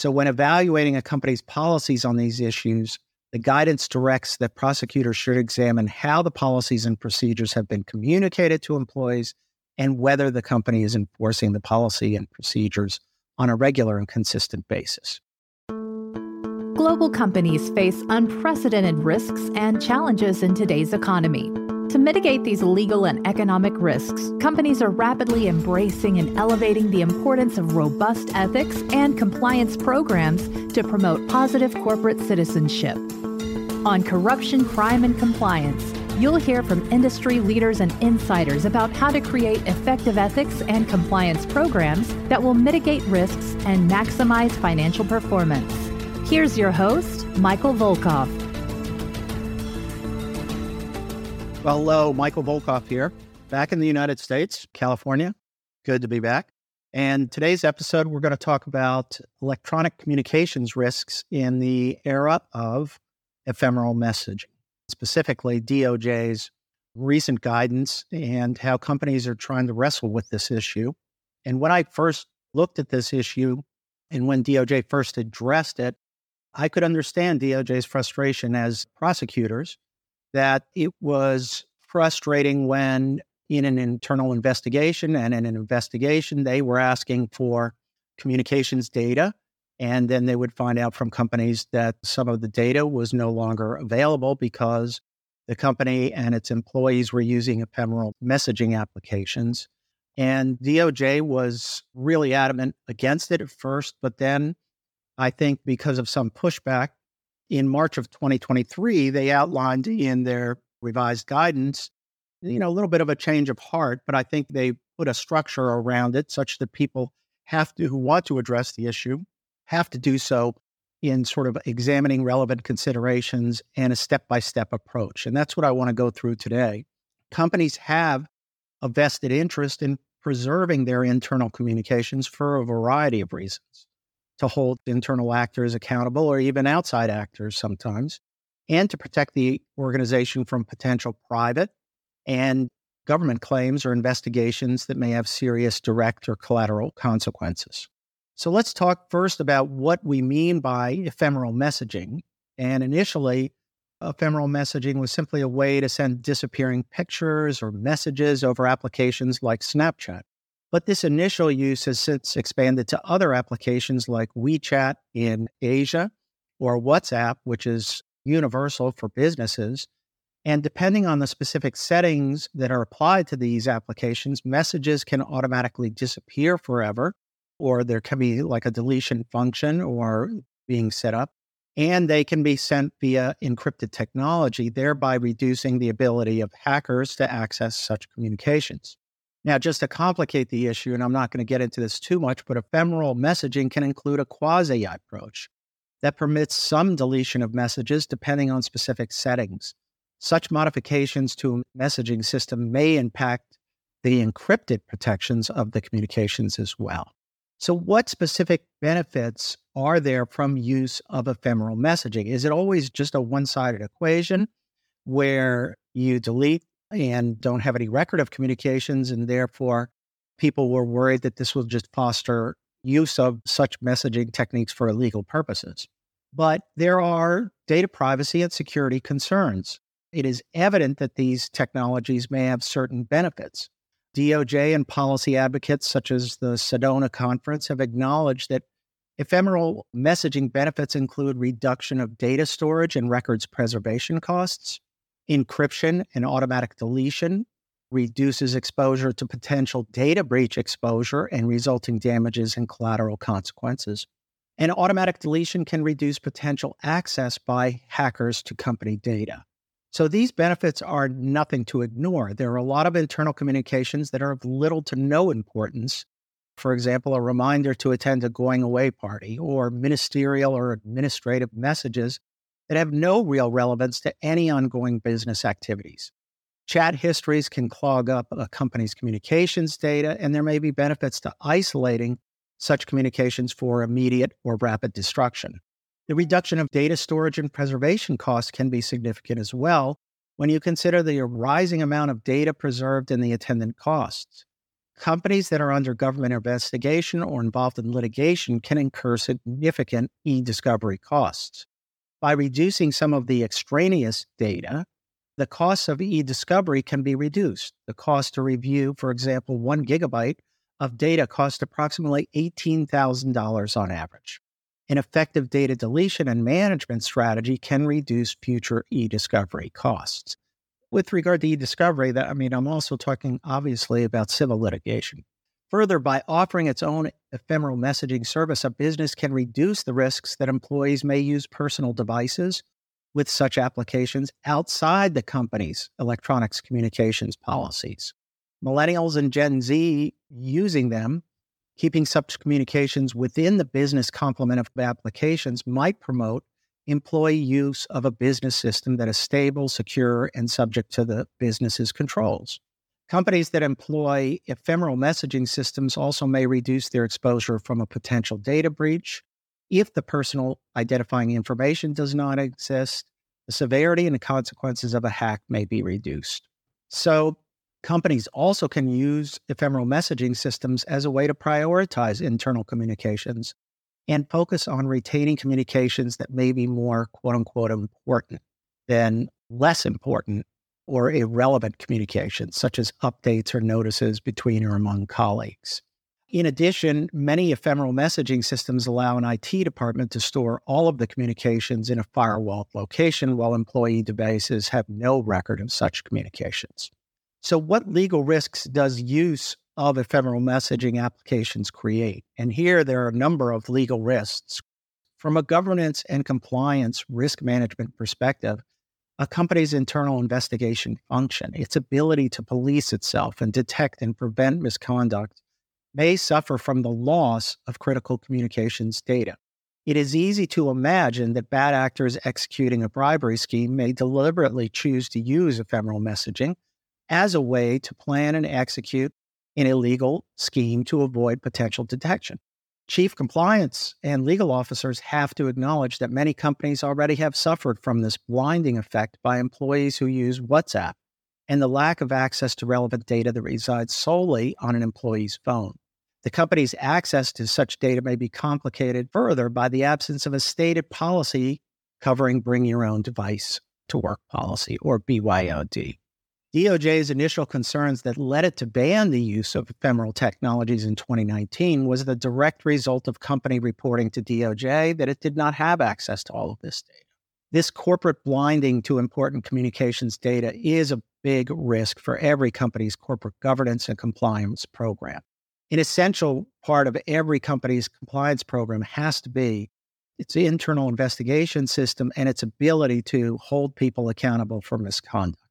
So, when evaluating a company's policies on these issues, the guidance directs that prosecutors should examine how the policies and procedures have been communicated to employees and whether the company is enforcing the policy and procedures on a regular and consistent basis. Global companies face unprecedented risks and challenges in today's economy. To mitigate these legal and economic risks, companies are rapidly embracing and elevating the importance of robust ethics and compliance programs to promote positive corporate citizenship. On corruption, crime, and compliance, you'll hear from industry leaders and insiders about how to create effective ethics and compliance programs that will mitigate risks and maximize financial performance. Here's your host, Michael Volkov. Hello, Michael Volkov here, back in the United States, California. Good to be back. And today's episode, we're going to talk about electronic communications risks in the era of ephemeral messaging, specifically DOJ's recent guidance and how companies are trying to wrestle with this issue. And when I first looked at this issue and when DOJ first addressed it, I could understand DOJ's frustration as prosecutors that it was frustrating when in an internal investigation and in an investigation they were asking for communications data and then they would find out from companies that some of the data was no longer available because the company and its employees were using ephemeral messaging applications. And DOJ was really adamant against it at first but then I think because of some pushback in March of 2023, they outlined in their revised guidance, you know, a little bit of a change of heart, but I think they put a structure around it such that people have to, who want to address the issue, have to do so in sort of examining relevant considerations and a step by step approach. And that's what I want to go through today. Companies have a vested interest in preserving their internal communications for a variety of reasons to hold internal actors accountable or even outside actors sometimes, and to protect the organization from potential private and government claims or investigations that may have serious direct or collateral consequences. So let's talk first about what we mean by ephemeral messaging. And initially, ephemeral messaging was simply a way to send disappearing pictures or messages over applications like Snapchat. But this initial use has since expanded to other applications like WeChat in Asia or WhatsApp, which is universal for businesses. And depending on the specific settings that are applied to these applications, messages can automatically disappear forever, or there can be like a deletion function or being set up. And they can be sent via encrypted technology, thereby reducing the ability of hackers to access such communications. Now, just to complicate the issue, and I'm not going to get into this too much, but ephemeral messaging can include a quasi approach that permits some deletion of messages depending on specific settings. Such modifications to a messaging system may impact the encrypted protections of the communications as well. So, what specific benefits are there from use of ephemeral messaging? Is it always just a one sided equation where you delete and don't have any record of communications. And therefore, people were worried that this will just foster use of such messaging techniques for illegal purposes. But there are data privacy and security concerns. It is evident that these technologies may have certain benefits. DOJ and policy advocates such as the Sedona Conference have acknowledged that ephemeral messaging benefits include reduction of data storage and records preservation costs, Encryption and automatic deletion reduces exposure to potential data breach exposure and resulting damages and collateral consequences. And automatic deletion can reduce potential access by hackers to company data. So these benefits are nothing to ignore. There are a lot of internal communications that are of little to no importance. For example, a reminder to attend a going away party or ministerial or administrative messages that have no real relevance to any ongoing business activities. Chat histories can clog up a company's communications data, and there may be benefits to isolating such communications for immediate or rapid destruction. The reduction of data storage and preservation costs can be significant as well when you consider the rising amount of data preserved and the attendant costs. companies that are under government investigation or involved in litigation can incur significant e discovery costs. By reducing some of the extraneous data, the cost of e discovery can be reduced. The cost to review, for example, one gigabyte of data costs approximately $18,000 on average. An effective data deletion and management strategy can reduce future e discovery costs with regard to e-discovery, I mean, I'm also talking obviously about civil litigation. Further, by offering its own ephemeral messaging service, a business can reduce the risks that employees may use personal devices with such applications outside the company's electronics communications policies. Millennials and Gen Z using them, keeping such communications within the business complement of applications might promote employee use of a business system that is stable, secure, and subject to the business's controls. Companies that employ ephemeral messaging systems also may reduce their exposure from a potential data breach. If the personal identifying information does not exist, the severity and the consequences of a hack may be reduced. So, companies also can use ephemeral messaging systems as a way to prioritize internal communications and focus on retaining communications that may be more quote unquote important than less important or irrelevant communications, such as updates or notices between or among colleagues. In addition, many ephemeral messaging systems allow an IT department to store all of the communications in a firewall location while employee devices have no record of such communications. So, what legal risks does use of ephemeral messaging applications create. And here there are a number of legal risks. From a governance and compliance risk management perspective, a company's internal investigation function, its ability to police itself and detect and prevent misconduct, may suffer from the loss of critical communications data. It is easy to imagine that bad actors executing a bribery scheme may deliberately choose to use ephemeral messaging as a way to plan and execute an illegal scheme to avoid potential detection. Chief compliance and legal officers have to acknowledge that many companies already have suffered from this blinding effect by employees who use WhatsApp and the lack of access to relevant data that resides solely on an employee's phone. The company's access to such data may be complicated further by the absence of a stated policy covering bring your own device to work policy or BYOD. DOJ's initial concerns that led it to ban the use of ephemeral technologies in 2019 was the direct result of company reporting to DOJ that it did not have access to all of this data. This corporate blinding to important communications data is a big risk for every company's corporate governance and compliance program. An essential part of every company's compliance program has to be its internal investigation system and its ability to hold people accountable for misconduct.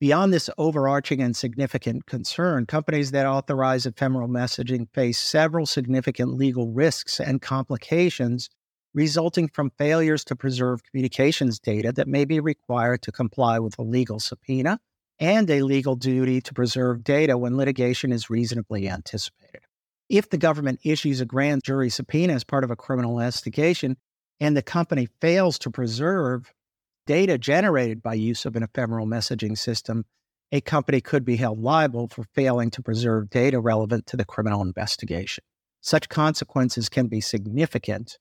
Beyond this overarching and significant concern, companies that authorize ephemeral messaging face several significant legal risks and complications resulting from failures to preserve communications data that may be required to comply with a legal subpoena and a legal duty to preserve data when litigation is reasonably anticipated. If the government issues a grand jury subpoena as part of a criminal investigation and the company fails to preserve data generated by use of an ephemeral messaging system, a company could be held liable for failing to preserve data relevant to the criminal investigation. Such consequences can be significant,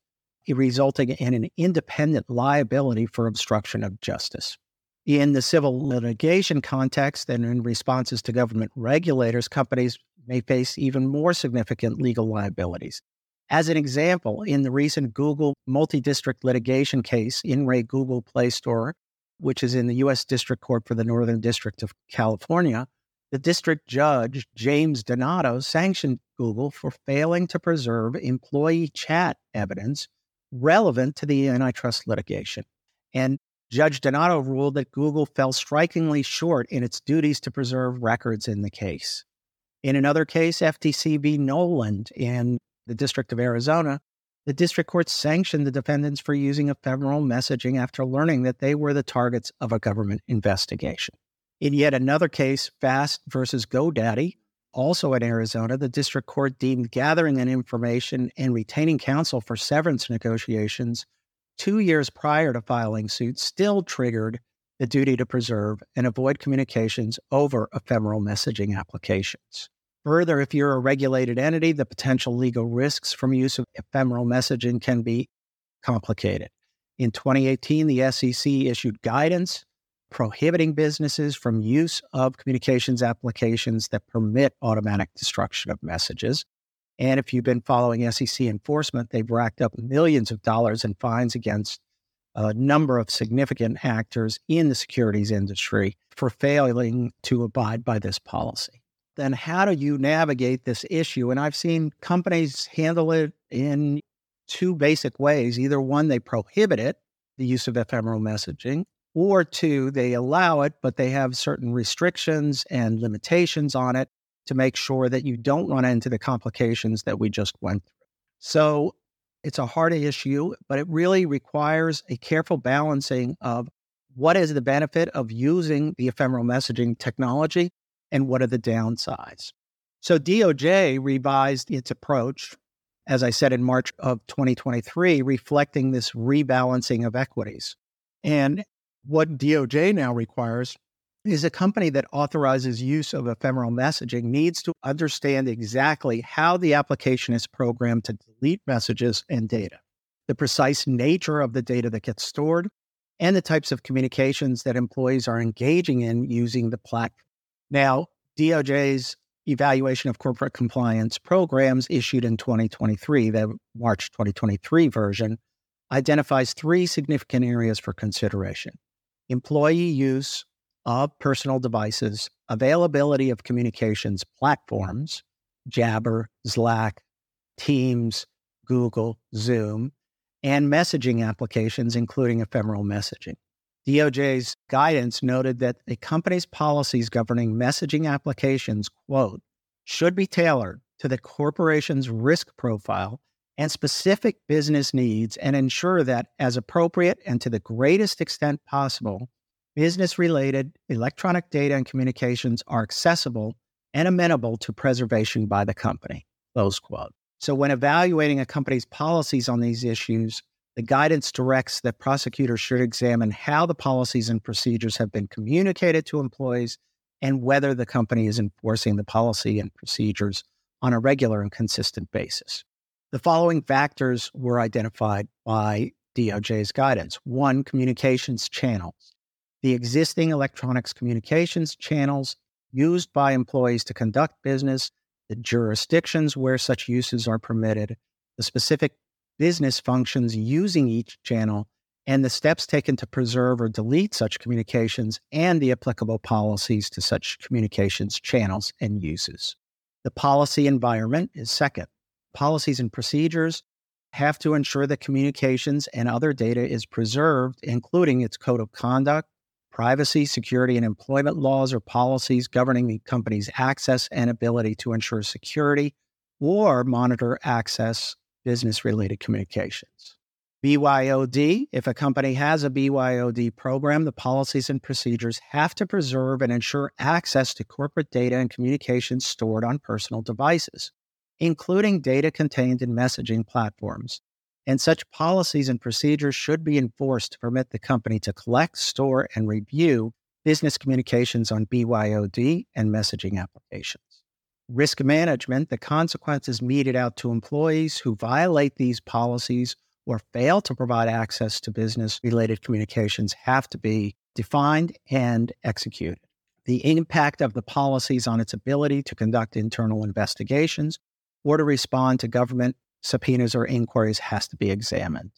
resulting in an independent liability for obstruction of justice. In the civil litigation context and in responses to government regulators, companies may face even more significant legal liabilities. As an example, in the recent Google multi district litigation case in re Google Play Store, which is in the U.S. District Court for the Northern District of California, the district judge, James Donato, sanctioned Google for failing to preserve employee chat evidence relevant to the antitrust litigation. And Judge Donato ruled that Google fell strikingly short in its duties to preserve records in the case. In another case, FTC v. Noland in the District of Arizona, the district court sanctioned the defendants for using ephemeral messaging after learning that they were the targets of a government investigation. In yet another case, Fast versus GoDaddy, also in Arizona, the district court deemed gathering that information and retaining counsel for severance negotiations two years prior to filing suit still triggered the duty to preserve and avoid communications over ephemeral messaging applications. Further, if you're a regulated entity, the potential legal risks from use of ephemeral messaging can be complicated. In 2018, the SEC issued guidance prohibiting businesses from use of communications applications that permit automatic destruction of messages. And if you've been following SEC enforcement, they've racked up millions of dollars in fines against a number of significant actors in the securities industry for failing to abide by this policy. Then, how do you navigate this issue? And I've seen companies handle it in two basic ways. Either one, they prohibit it, the use of ephemeral messaging, or two, they allow it, but they have certain restrictions and limitations on it to make sure that you don't run into the complications that we just went through. So it's a hard issue, but it really requires a careful balancing of what is the benefit of using the ephemeral messaging technology and what are the downsides. So DOJ revised its approach, as I said in March of 2023, reflecting this rebalancing of equities. And what DOJ now requires is a company that authorizes use of ephemeral messaging needs to understand exactly how the application is programmed to delete messages and data, the precise nature of the data that gets stored, and the types of communications that employees are engaging in using the platform. Now, DOJ's evaluation of corporate compliance programs issued in 2023, the March 2023 version, identifies three significant areas for consideration employee use of personal devices, availability of communications platforms, Jabber, Slack, Teams, Google, Zoom, and messaging applications, including ephemeral messaging. DOJ's guidance noted that a company's policies governing messaging applications, quote, should be tailored to the corporation's risk profile and specific business needs and ensure that, as appropriate and to the greatest extent possible, business related electronic data and communications are accessible and amenable to preservation by the company. Close quote. So, when evaluating a company's policies on these issues, the guidance directs that prosecutors should examine how the policies and procedures have been communicated to employees and whether the company is enforcing the policy and procedures on a regular and consistent basis. The following factors were identified by DOJ's guidance. One, communications channels. The existing electronics communications channels used by employees to conduct business, the jurisdictions where such uses are permitted, the specific business functions using each channel, and the steps taken to preserve or delete such communications and the applicable policies to such communications channels and uses. The policy environment is second policies and procedures have to ensure that communications and other data is preserved, including its code of conduct, privacy, security, and employment laws or policies governing the company's access and ability to ensure security or monitor access business related communications. BYOD, if a company has a BYOD program, the policies and procedures have to preserve and ensure access to corporate data and communications stored on personal devices including data contained in messaging platforms. And such policies and procedures should be enforced to permit the company to collect, store, and review business communications on BYOD and messaging applications. Risk management, the consequences meted out to employees who violate these policies or fail to provide access to business related communications have to be defined and executed. The impact of the policies on its ability to conduct internal investigations or to respond to government subpoenas or inquiries has to be examined.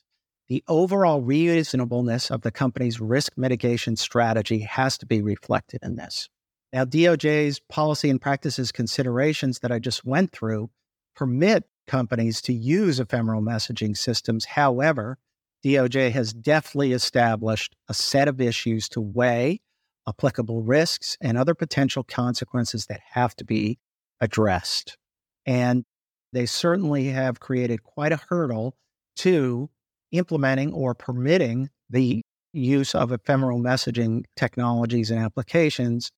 The overall reasonableness of the company's risk mitigation strategy has to be reflected in this. Now, DOJ's policy and practices considerations that I just went through permit companies to use ephemeral messaging systems. However, DOJ has deftly established a set of issues to weigh applicable risks and other potential consequences that have to be addressed. And they certainly have created quite a hurdle to implementing or permitting the use of ephemeral messaging technologies and applications.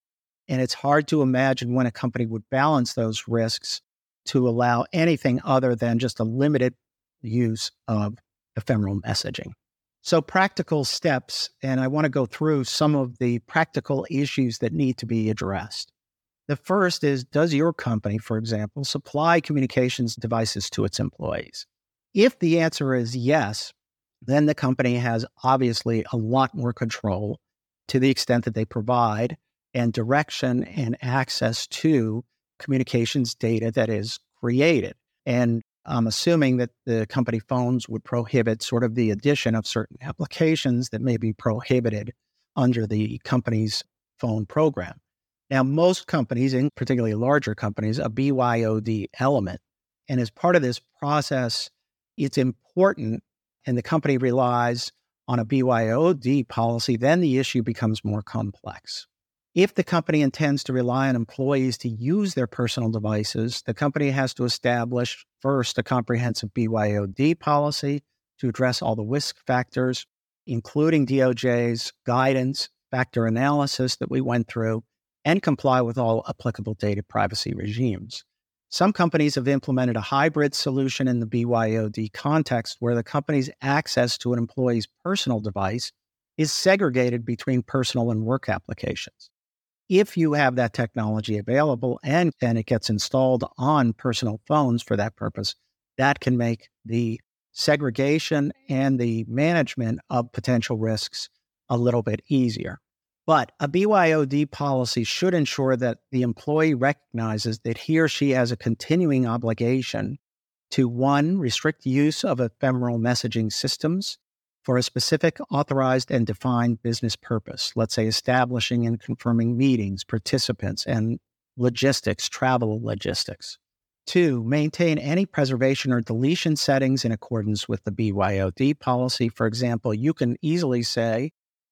And it's hard to imagine when a company would balance those risks to allow anything other than just a limited use of ephemeral messaging. So, practical steps, and I want to go through some of the practical issues that need to be addressed. The first is Does your company, for example, supply communications devices to its employees? If the answer is yes, then the company has obviously a lot more control to the extent that they provide and direction and access to communications data that is created. And I'm assuming that the company phones would prohibit sort of the addition of certain applications that may be prohibited under the company's phone program. Now, most companies, and particularly larger companies, a BYOD element. And as part of this process, it's important and the company relies on a BYOD policy, then the issue becomes more complex. If the company intends to rely on employees to use their personal devices, the company has to establish first a comprehensive BYOD policy to address all the risk factors, including DOJ's guidance, factor analysis that we went through, and comply with all applicable data privacy regimes. Some companies have implemented a hybrid solution in the BYOD context where the company's access to an employee's personal device is segregated between personal and work applications. If you have that technology available and, and it gets installed on personal phones for that purpose, that can make the segregation and the management of potential risks a little bit easier. But a BYOD policy should ensure that the employee recognizes that he or she has a continuing obligation to one, restrict use of ephemeral messaging systems for a specific authorized and defined business purpose, let's say establishing and confirming meetings, participants, and logistics, travel logistics. Two, maintain any preservation or deletion settings in accordance with the BYOD policy. For example, you can easily say,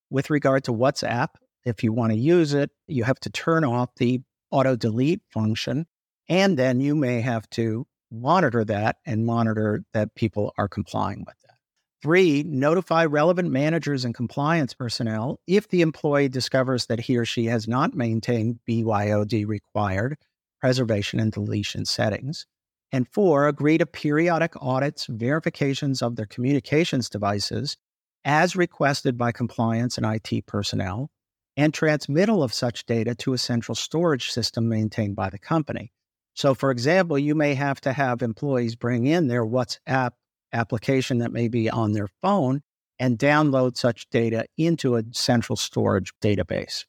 with regard to WhatsApp, if you want to use it, you have to turn off the auto delete function. And then you may have to monitor that and monitor that people are complying with. Three, notify relevant managers and compliance personnel if the employee discovers that he or she has not maintained BYOD required preservation and deletion settings. And four, agree to periodic audits, verifications of their communications devices as requested by compliance and IT personnel, and transmittal of such data to a central storage system maintained by the company. So, for example, you may have to have employees bring in their WhatsApp application that may be on their phone and download such data into a central storage database.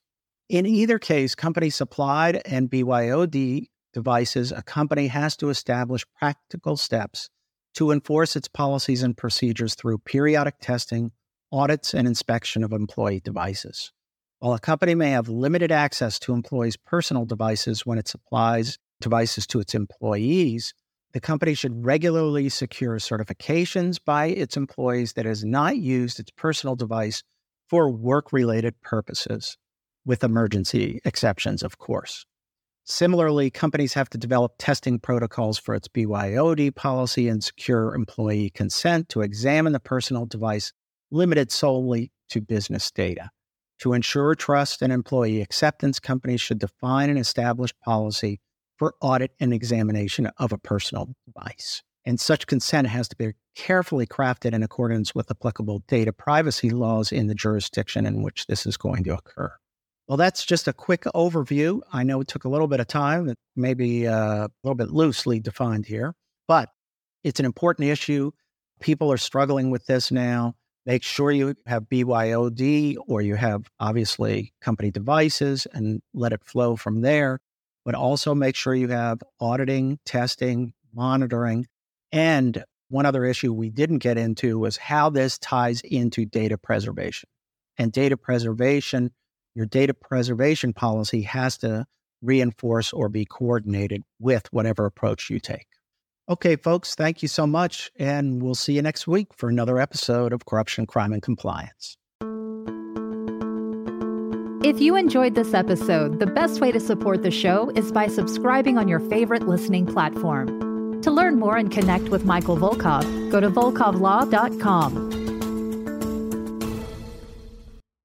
In either case, company supplied and BYOD devices, a company has to establish practical steps to enforce its policies and procedures through periodic testing, audits, and inspection of employee devices. While a company may have limited access to employees' personal devices when it supplies devices to its employees, the company should regularly secure certifications by its employees that has not used its personal device for work related purposes, with emergency exceptions, of course. Similarly, companies have to develop testing protocols for its BYOD policy and secure employee consent to examine the personal device limited solely to business data. To ensure trust and employee acceptance, companies should define and establish policy for audit and examination of a personal device. And such consent has to be carefully crafted in accordance with applicable data privacy laws in the jurisdiction in which this is going to occur. Well, that's just a quick overview. I know it took a little bit of time, it may be uh, a little bit loosely defined here, but it's an important issue. People are struggling with this now. Make sure you have BYOD or you have obviously company devices and let it flow from there. But also make sure you have auditing, testing, monitoring. And one other issue we didn't get into was how this ties into data preservation. And data preservation, your data preservation policy has to reinforce or be coordinated with whatever approach you take. Okay, folks, thank you so much. And we'll see you next week for another episode of Corruption, Crime, and Compliance. If you enjoyed this episode, the best way to support the show is by subscribing on your favorite listening platform. To learn more and connect with Michael Volkov, go to volkovlaw.com.